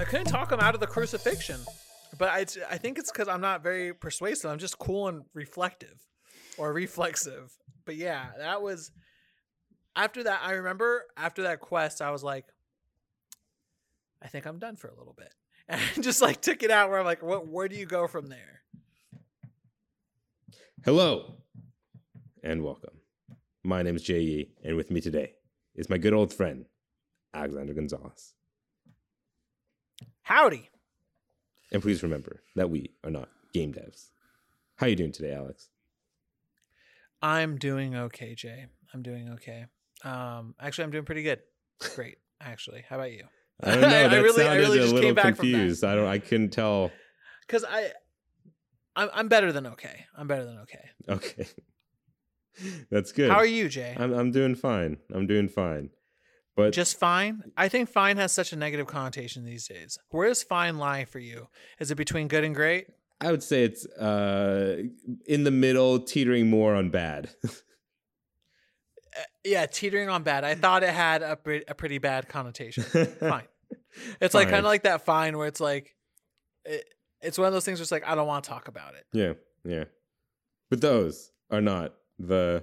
I couldn't talk him out of the crucifixion, but I, I think it's because I'm not very persuasive. I'm just cool and reflective, or reflexive. But yeah, that was after that. I remember after that quest, I was like, I think I'm done for a little bit, and I just like took it out. Where I'm like, what? Where do you go from there? Hello and welcome. My name is J.E., and with me today is my good old friend, Alexander Gonzalez. Howdy. And please remember that we are not game devs. How are you doing today, Alex? I'm doing okay, Jay. I'm doing okay. Um, actually, I'm doing pretty good. Great, actually. How about you? I don't know. I That really- I really a just little came back confused. I don't. I couldn't tell. Because I, I'm, I'm better than okay. I'm better than okay. Okay, that's good. How are you, Jay? I'm. I'm doing fine. I'm doing fine. But Just fine. I think fine has such a negative connotation these days. Where does fine lie for you? Is it between good and great? I would say it's uh in the middle, teetering more on bad. Uh, yeah, teetering on bad. I thought it had a, pre- a pretty bad connotation. Fine. It's like kind of like that fine where it's like, it, it's one of those things where it's like I don't want to talk about it. Yeah, yeah. But those are not the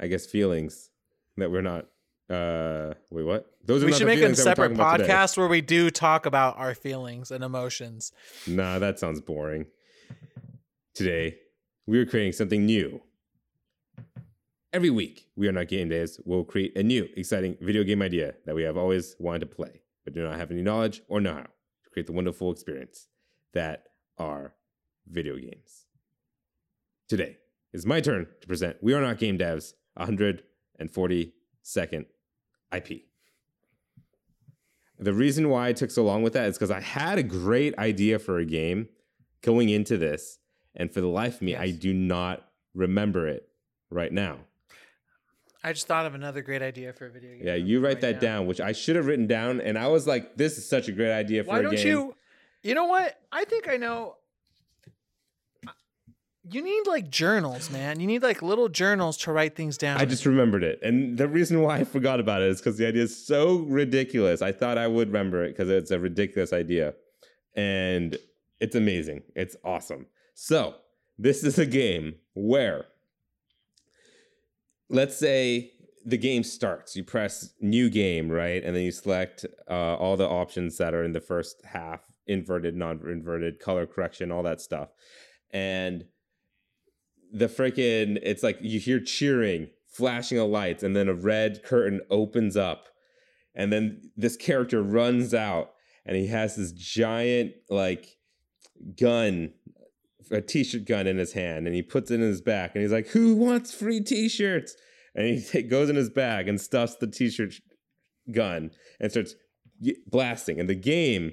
I guess feelings that we're not uh wait what? Those are we should make a feelings that we're separate talking about today. podcast where we do talk about our feelings and emotions. Nah, that sounds boring. Today, we are creating something new. Every week, we are not game devs. We'll create a new, exciting video game idea that we have always wanted to play, but do not have any knowledge or know how to create the wonderful experience that are video games. Today is my turn to present We Are Not Game Devs 142nd IP. The reason why I took so long with that is because I had a great idea for a game going into this, and for the life of me, I do not remember it right now. I just thought of another great idea for a video game. Yeah, you write that down, which I should have written down, and I was like, "This is such a great idea for Why a game." Why don't you? You know what? I think I know. You need like journals, man. You need like little journals to write things down. I just remembered it, and the reason why I forgot about it is because the idea is so ridiculous. I thought I would remember it because it's a ridiculous idea, and it's amazing. It's awesome. So this is a game where, let's say the game starts. You press new game, right, and then you select uh, all the options that are in the first half: inverted, non-inverted, color correction, all that stuff, and the freaking it's like you hear cheering flashing of lights and then a red curtain opens up and then this character runs out and he has this giant like gun a t-shirt gun in his hand and he puts it in his back and he's like who wants free t-shirts? And he ta- goes in his bag and stuffs the t-shirt sh- gun and starts blasting and the game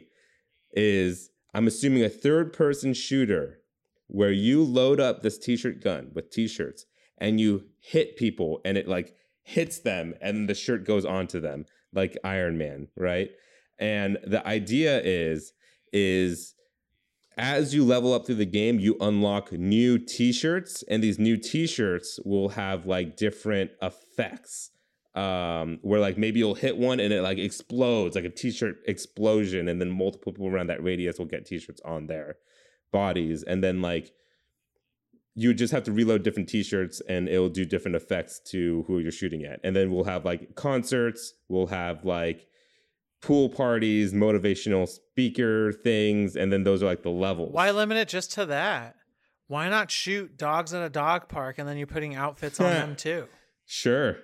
is i'm assuming a third person shooter where you load up this t-shirt gun with t-shirts and you hit people and it like hits them and the shirt goes onto them like Iron Man, right? And the idea is is as you level up through the game, you unlock new t-shirts and these new t-shirts will have like different effects. Um, where like maybe you'll hit one and it like explodes, like a t-shirt explosion, and then multiple people around that radius will get t-shirts on their bodies and then like you just have to reload different t-shirts and it'll do different effects to who you're shooting at. And then we'll have like concerts we'll have like pool parties motivational speaker things and then those are like the levels. Why limit it just to that? Why not shoot dogs at a dog park and then you're putting outfits on them too? sure.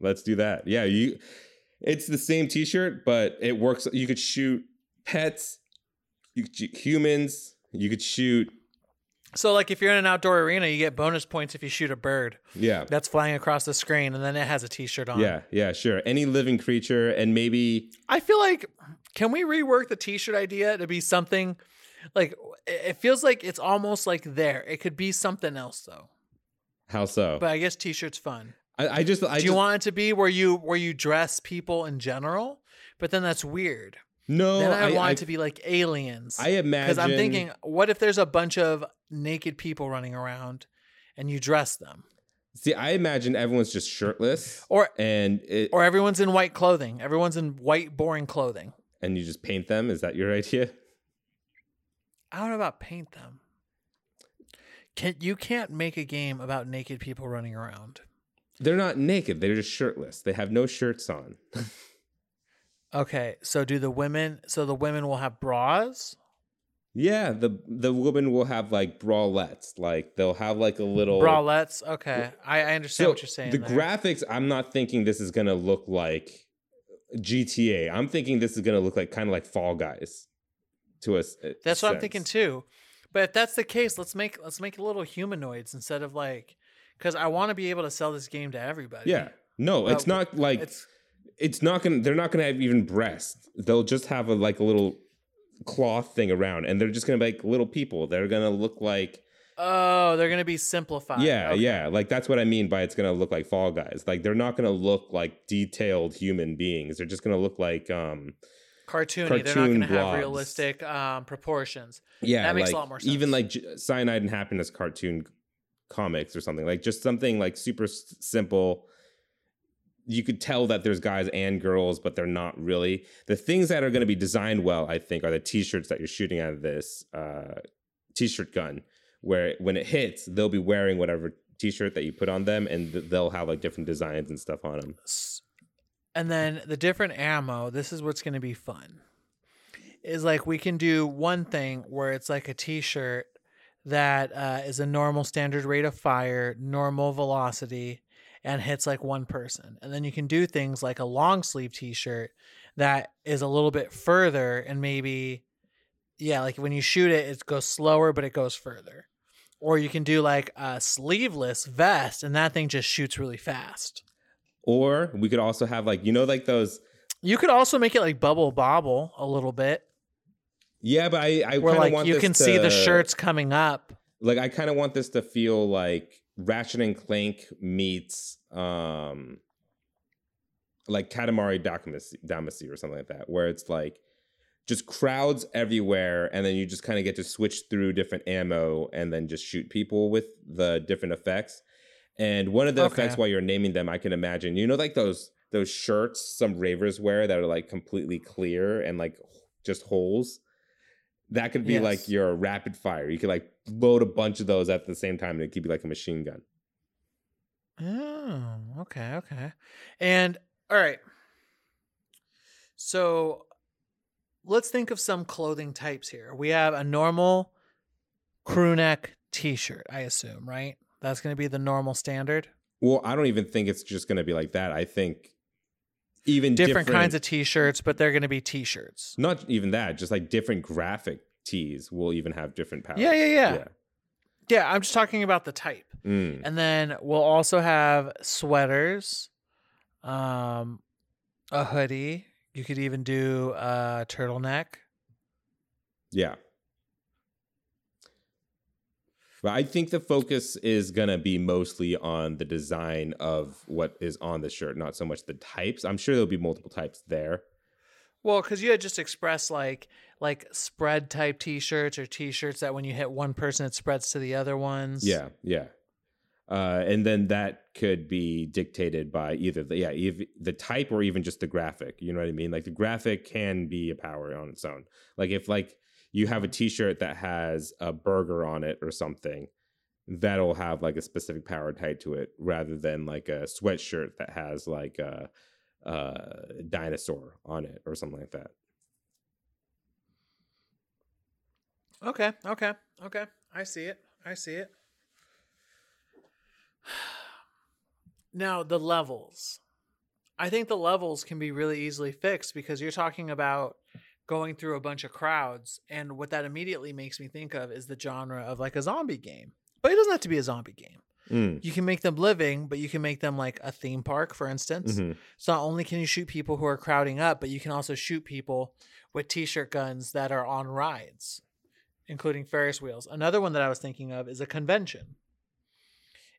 Let's do that. Yeah you it's the same t-shirt but it works. You could shoot pets you could shoot humans you could shoot So, like, if you're in an outdoor arena, you get bonus points if you shoot a bird yeah that's flying across the screen, and then it has a T-shirt on. yeah yeah sure any living creature and maybe I feel like can we rework the t-shirt idea to be something like it feels like it's almost like there. It could be something else though. how so But I guess t-shirts fun. I, I just I Do you just, want it to be where you where you dress people in general? But then that's weird. No then I, I, want I, it to be like aliens. I imagine Because I'm thinking, what if there's a bunch of naked people running around and you dress them? see I imagine everyone's just shirtless Or and it or everyone's in white clothing. Everyone's in white boring clothing. and you just paint them. Is that your idea? I don't know about paint them. Can you can't make a game about naked people running around. They're not naked. They're just shirtless. They have no shirts on. Okay, so do the women? So the women will have bras. yeah, the the women will have like bralettes. Like they'll have like a little Bralettes. Okay, I, I understand So, what you're saying. The there. graphics, I'm not thinking this is gonna look like GTA. I'm thinking this is gonna look like kind of like Fall Guys. To us, That's what I'm thinking too. But if that's the case, let's make let's make little humanoids instead of like, because I want to be able to sell this game to everybody. Yeah, no, it's not like it's it's not gonna. They're not gonna have even breasts. They'll just have a like a little cloth thing around, and they're just gonna be like little people. They're gonna look like oh, they're gonna be simplified. yeah, Okay. yeah. Like that's what I mean by it's gonna look like Fall Guys. Like they're not gonna look like detailed human beings. They're just gonna look like um cartoony. they're not Cartoon gonna have realistic um, proportions. yeah, That makes a lot more sense. Even like Cyanide and Happiness cartoon comics or something like just something like super s- simple. You could tell that there's guys and girls, but they're not really. The things that are going to be designed well, I think, are the T-shirts that you're shooting out of this uh, T-shirt gun, where when it hits, they'll be wearing whatever T-shirt that you put on them, and th- they'll have like different designs and stuff on them. And then the different ammo, this is what's going to be fun. Is like we can do one thing where it's like a t shirt that uh, is a normal standard rate of fire, normal velocity, and hits like one person. And then you can do things like a long sleeve t shirt that is a little bit further and maybe, yeah, like when you shoot it, it goes slower, but it goes further. Or you can do like a sleeveless vest and that thing just shoots really fast. Or we could also have like you know like those. You could also make it like bubble bobble a little bit, Yeah, but I I kind of like want you can see the shirts coming up. like I kind of want this to feel like Ratchet and Clank meets um like Katamari Damacy, Damacy or something like that, where it's like just crowds everywhere, and then you just kind of get to switch through different ammo and then just shoot people with the different effects. And one of the effects while you're naming them, I can imagine, you know, like those those shirts some ravers wear that are like completely clear and like just holes. That could be Yes. like your rapid fire. You could like load a bunch of those at the same time, and it could be like a machine gun. Oh, okay, okay. And all right. So let's think of some clothing types here. We have a normal crew neck t-shirt, I assume, right? That's going to be the normal standard. Well, I don't even think it's just going to be like that. I think even Different, kinds of t-shirts, but they're going to be t-shirts. not even that, just like different graphic tees will even have different powers. Yeah, yeah, yeah. Yeah, I'm just talking about the type. Mm. And then we'll also have sweaters, um, a hoodie. You could even do a turtleneck. Yeah. But I think the focus is going to be mostly on the design of what is on the shirt, not so much the types. I'm sure there'll be multiple types there. Well, because you had just expressed like like spread type T-shirts or T-shirts that when you hit one person, it spreads to the other ones. Yeah, yeah. Uh, and then that could be dictated by either the yeah ev- the type or even just the graphic. You know what I mean? Like the graphic can be a power on its own. Like if like you have a T-shirt that has a burger on it or something, that'll have like a specific power tied to it, rather than like a sweatshirt that has like a, a dinosaur on it or something like that. Okay. Okay. Okay. I see it. I see it. Now the levels. I think the levels can be really easily fixed because you're talking about going through a bunch of crowds and what that immediately makes me think of is the genre of like a zombie game. But it doesn't have to be a zombie game. Mm, You can make them living, but you can make them like a theme park, for instance. mhm. So not only can you shoot people who are crowding up, but you can also shoot people with t-shirt guns that are on rides, including Ferris wheels. Another one that I was thinking of is a convention.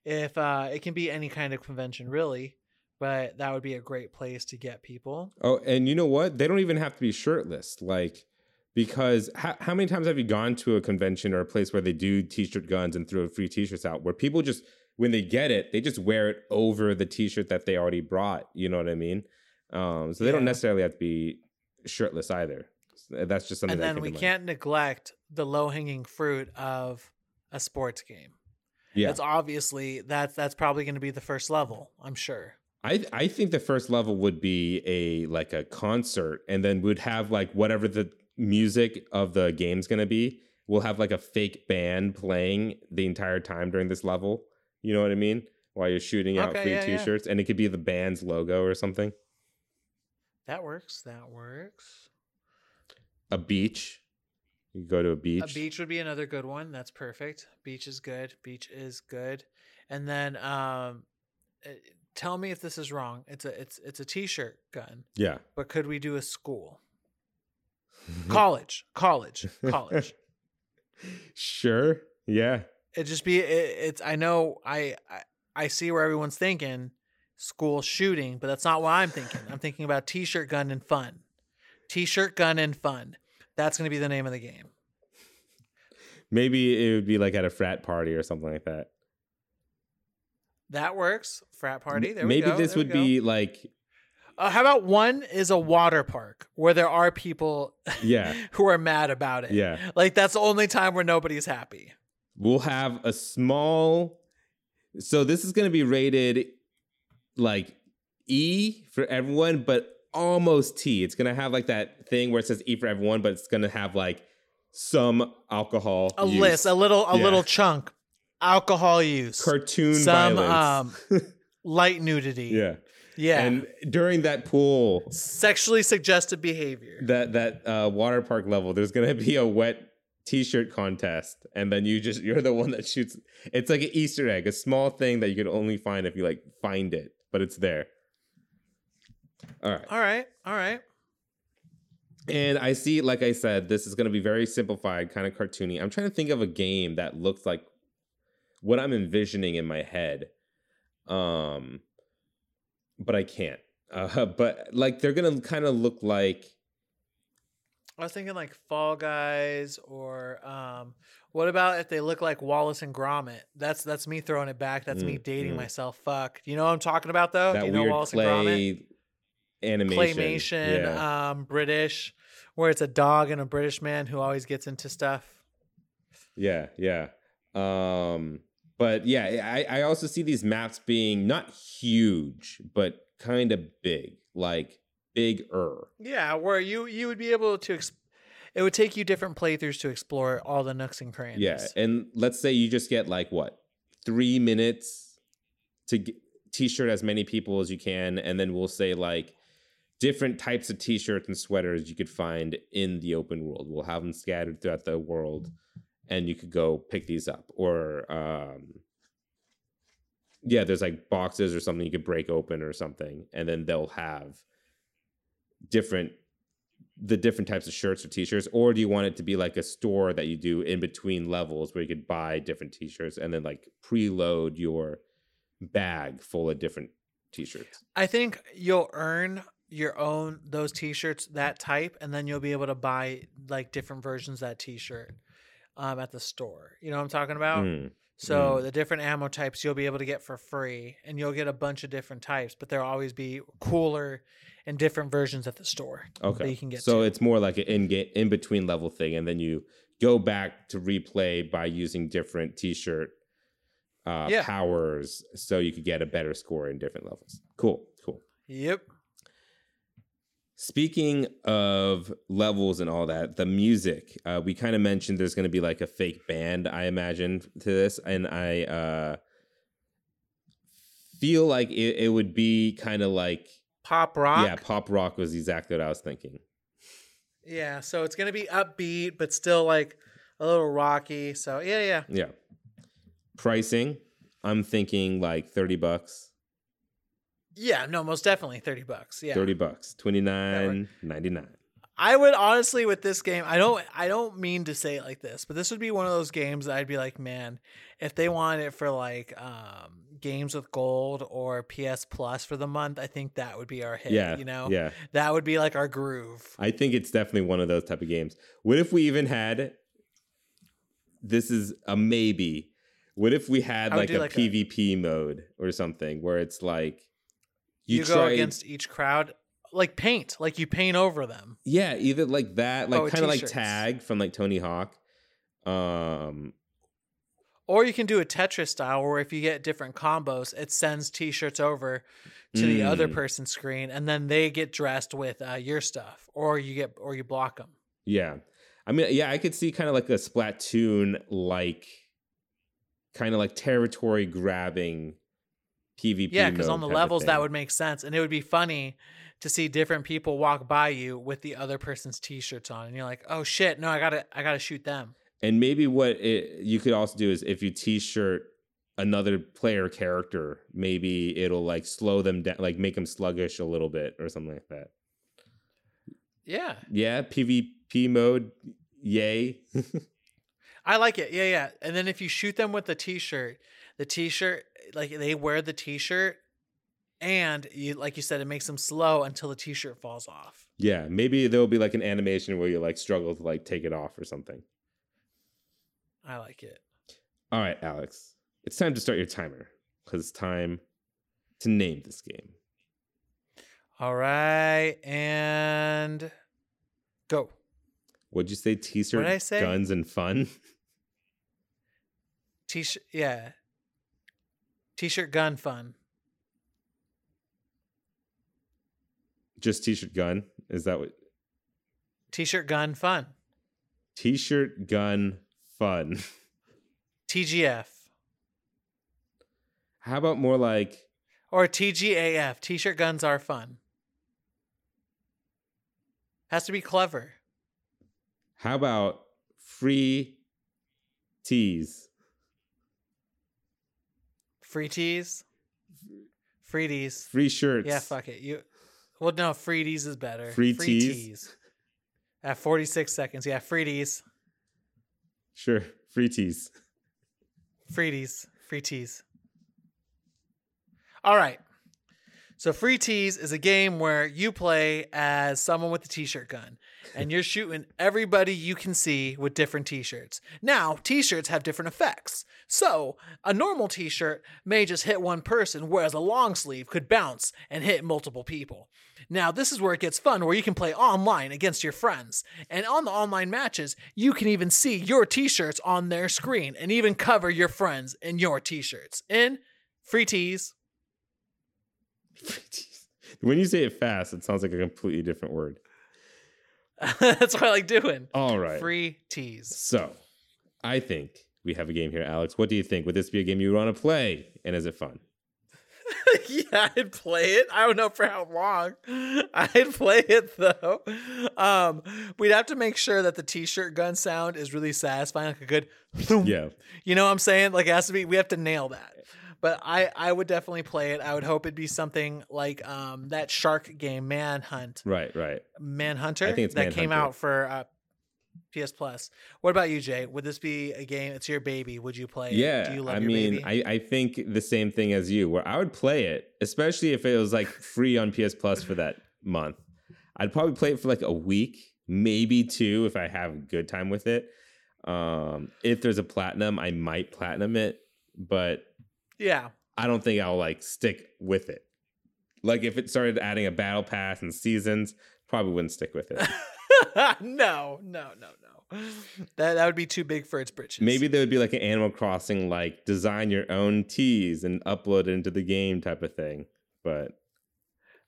If uh, it can be any kind of convention, really, but that would be a great place to get people. Oh, and you know what? They don't even have to be shirtless. Like, because how, how many times have you gone to a convention or a place where they do t-shirt guns and throw free t-shirts out where people just when they get it, they just wear it over the t-shirt that they already brought. You know what I mean? Um, so they don't necessarily have to be shirtless either. That's just something. and then we can't neglect the low hanging fruit of a sports game. Yeah, That's obviously that's that's probably going to be the first level. I'm sure. I I think the first level would be a like a concert, and then we'd have like whatever the music of the game's gonna be. We'll have like a fake band playing the entire time during this level. You know what I mean? While you're shooting out Okay, free yeah, yeah. T-shirts, and it could be the band's logo or something. That works. That works. A beach. You go to a beach. A beach would be another good one. That's perfect. Beach is good. Beach is good. And then um uh, tell me if this is wrong. It's a it's it's a t-shirt gun, Yeah. but could we do a school? Mm-hmm. College. College. College. sure. Yeah. it just be it, it's i know I, I i see where everyone's thinking school shooting but that's not what i'm thinking i'm thinking about t-shirt gun and fun t-shirt gun and fun that's going to be the name of the game Maybe it would be like at a frat party or something like that. That works frat party there Maybe we go this there would be like uh, how about one is a water park where there are people yeah, who are mad about it yeah. like that's the only time where nobody's happy We'll have a small so this is going to be rated like E for everyone but almost T. It's going to have like that thing where it says E for everyone but it's going to have like some alcohol a use. list a little a Yeah. little chunk alcohol use cartoon some violence. light nudity yeah. yeah And during that pool sexually suggested behavior. that that uh, water park level, there's gonna be a wet t-shirt contest, and then you just you're the one that shoots. It's like an Easter egg, a small thing that you can only find if you like find it, but it's there. All right, All right, all right. and I see, like I said, this is gonna be very simplified, kind of cartoony. I'm trying to think of a game that looks like what I'm envisioning in my head, um, but I can't. Uh, but like they're gonna kind of look like I was thinking like Fall Guys or um what about if they look like Wallace and Gromit? That's that's me throwing it back. That's me Mm, dating mm. myself. Fuck. Do you know what I'm talking about though? that Do you know weird Wallace and Gromit? clay animation. Claymation, Yeah. um, British, where it's a dog and a British man who always gets into stuff. yeah, yeah. Um, but yeah, I, I also see these maps being not huge, but kind of big, like bigger. Yeah, where you you would be able to exp- it would take you different playthroughs to explore all the nooks and crannies. Yeah, and let's say you just get like what three minutes to get, t-shirt as many people as you can, and then we'll say like different types of t-shirts and sweaters you could find in the open world. We'll have them scattered throughout the world, and you could go pick these up. Or um, yeah, there's like boxes or something you could break open or something, and then they'll have different the different types of shirts or t-shirts or do you want it to be like a store that you do in between levels where you could buy different t-shirts and then like preload your bag full of different t-shirts I think you'll earn your own those t-shirts that type and then you'll be able to buy like different versions of that t-shirt um, at the store. You know what I'm talking about? Mm, So the different ammo types you'll be able to get for free and you'll get a bunch of different types, but there'll always be cooler and different versions at the store that okay you can get so to. it's more like an in in between level thing and then you go back to replay by using different t-shirt uh, Yeah. powers so you could get a better score in different levels cool cool Yep. Speaking of levels and all that, the music, uh, we kind of mentioned there's going to be like a fake band, I imagine, to this. And I uh, feel like it, it would be kind of like, Pop rock. yeah, pop rock was exactly what I was thinking. Yeah, so it's gonna be upbeat, but still like a little rocky. So yeah, yeah. Yeah. Pricing, I'm thinking like 30 bucks, Yeah, no, most definitely 30 bucks. Yeah. 30 bucks, 29.99. I would honestly with this game, I don't I don't mean to say it like this, but this would be one of those games that I'd be like, man, if they wanted it for like um games with gold or PS Plus for the month, I think that would be our hit. Yeah. You know? Yeah. That would be like our groove. I think it's definitely one of those type of games. What if we even had this is a maybe. What if we had like a like a- PvP mode or something where it's like You, you, go try against each crowd. like paint, like you paint over them. Yeah, either like that, like Oh, kind of like tag from like Tony Hawk. Um, Or you can do a Tetris style where if you get different combos, it sends t-shirts over to the other Mm. person's screen and then they get dressed with uh, your stuff or you get or you block them. yeah. I mean, yeah, I could see kind of like a Splatoon like kind of like territory grabbing PvP. Yeah, because on the levels that would make sense and it would be funny to see different people walk by you with the other person's t-shirts on and you're like, "Oh shit, no, I got to I got to shoot them." And maybe what it, you could also do is if you t-shirt another player character, maybe it'll like slow them down, like make them sluggish a little bit or something like that. Yeah. Yeah, PvP mode, yay. I like it. Yeah, yeah. And then if you shoot them with the t-shirt, the t-shirt like they wear the t-shirt and you like you said it makes them slow until the t-shirt falls off. yeah, maybe there'll be like an animation where you like struggle to like take it off or something. I like it. All right, Alex, it's time to start your timer because it's time to name this game. All right, and go. What'd you say? T-shirt, What'd I say? guns, and fun. T-shirt, yeah. T-shirt gun fun. Just t-shirt, gun. Is that what? T-shirt gun fun. T-shirt, gun, fun. TGF How about more like or TGAF. T-shirt guns are fun. Has to be clever. how about free tees? Free tees. Free tees. Free shirts. Yeah, fuck it. You well no, free tees is better. Free tees? At 46 seconds. Yeah, free tees. Sure. Free tees. Free tees. Free tees. All right. So free tees is a game where you play as someone with a t-shirt gun and you're shooting everybody you can see with different t-shirts. Now, t-shirts have different effects. So, a normal t-shirt may just hit one person whereas a long sleeve could bounce and hit multiple people. Now, this is where it gets fun where you can play online against your friends. And on the online matches, you can even see your t-shirts on their screen and even cover your friends in your t-shirts. In free tees. When you say it fast, it sounds like a completely different word. That's what I like doing. All right. Free tees. So, I think we have a game here, Alex. What do you think? Would this be a game you would want to play? And is it fun? yeah, I'd play it. I don't know for how long. I'd play it though. Um, we'd have to make sure that the t-shirt gun sound is really satisfying, like a good thump. Yeah. You know what I'm saying? Like it has to be. We have to nail that. But I, I would definitely play it. I would hope it'd be something like um that shark game, Manhunt, Right, right. Manhunter, I think it's that came out for uh, PS Plus. What about you, Jay? Would this be a game? It's your baby. Would you play? it? Yeah. Do you love I your mean, baby? I, I think the same thing as you, where I would play it, especially if it was like free on PS Plus for that month. I'd probably play it for like a week, maybe two if I have a good time with it. Um, if there's a platinum, I might platinum it, but yeah. I don't think I'll like stick with it. Like if it started adding a battle pass and seasons, probably wouldn't stick with it. no, no, no, no. That that would be too big for its britches. Maybe there would be like an Animal Crossing, like design your own tees and upload it into the game type of thing. But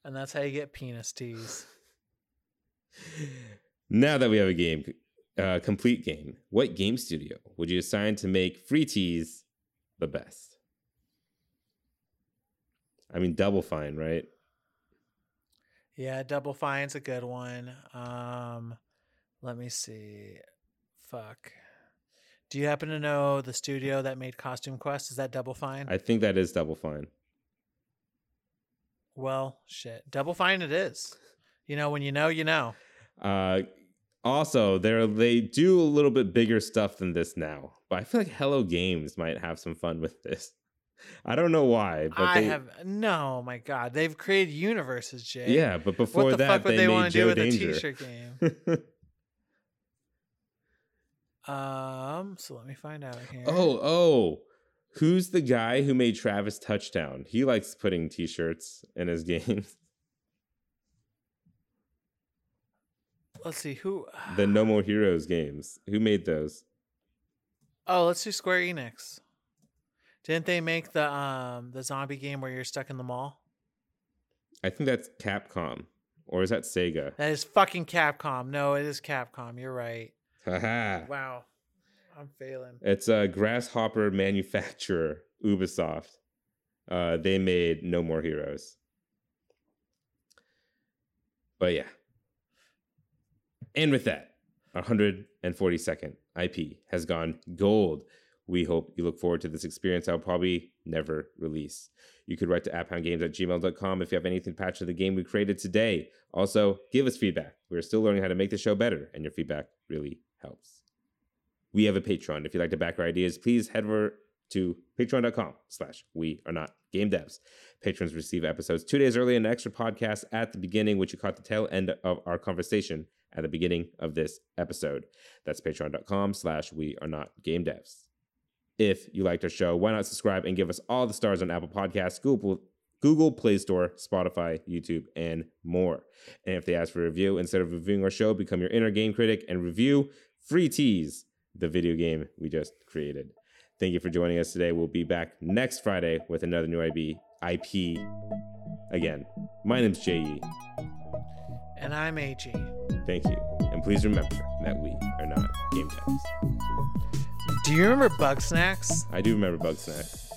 and that's how you get penis tees. now that we have a game, uh, complete game, what game studio would you assign to make free tees the best? I mean, Double Fine, right? Yeah, Double Fine's a good one. Um, let me see. Fuck. Do you happen to know the studio that made Costume Quest? Is that Double Fine? I think that is Double Fine. well, shit. Double Fine it is. You know, when you know, you know. Uh, also, they they do a little bit bigger stuff than this now, but I feel like Hello Games might have some fun with this. I don't know why, but I they, have no, my God, they've created universes, Jay. yeah. But before What the that, fuck would they, they, want to do with Danger. a T-shirt game? Um, so let me find out here. oh, oh, who's the guy who made Travis Touchdown? He likes putting T-shirts in his games. let's see who. The No More Heroes games. Who made those? Oh, let's do Square Enix. Didn't they make the um the zombie game where you're stuck in the mall? I think that's Capcom. Or is that Sega? That is fucking Capcom. No, it is Capcom. You're right. Haha. Wow. I'm failing. It's a grasshopper manufacturer, Ubisoft. Uh, they made No More Heroes. But yeah. And with that, our 142nd IP has gone gold. We hope you look forward to this experience I'll probably never release. You could write to apphoundgames at gmail.com if you have anything to patch to the game we created today. Also, give us feedback. We're still learning how to make the show better, and your feedback really helps. We have a Patreon. If you'd like to back our ideas, please head over to patreon.com slash we are not game devs. Patrons receive episodes two days early and an extra podcast at the beginning, which you caught the tail end of our conversation at the beginning of this episode. That's patreon.com slash we are not game devs. If you liked our show, why not subscribe and give us all the stars on Apple Podcasts, Google, Google Play Store, Spotify, YouTube, and more. And if they ask for a review, instead of reviewing our show, become your inner game critic and review Free Tees, the video game we just created. Thank you for joining us today. We'll be back next Friday with another new IB, IP. Again, my name's J.E. And I'm AG. Thank you. And please remember that we are not game devs. Do you remember Bug Snacks? I do remember Bugsnax.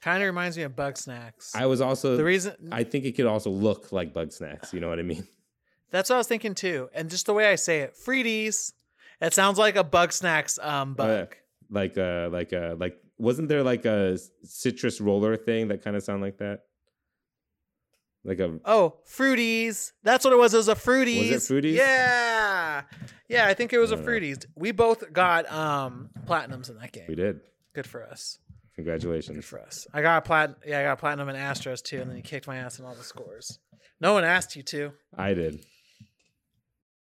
Kind of reminds me of Bugsnax. I was also the reason I think it could also look like Bugsnax. You know what I mean? that's what I was thinking too, and just the way I say it, Freedies. It sounds like a Bugsnax um bug. like uh like uh like wasn't there like a citrus roller thing that kind of sound like that? Like a oh fruities. That's what it was. It was a fruities. Was it Fruities? Yeah, yeah. I think it was a know. fruities. We both got um platinums in that game. we did. Good for us. Good Congratulations. for us. I got a plat. Yeah, I got platinum in Astros too, and then you kicked my ass in all the scores. No one asked you to. I did.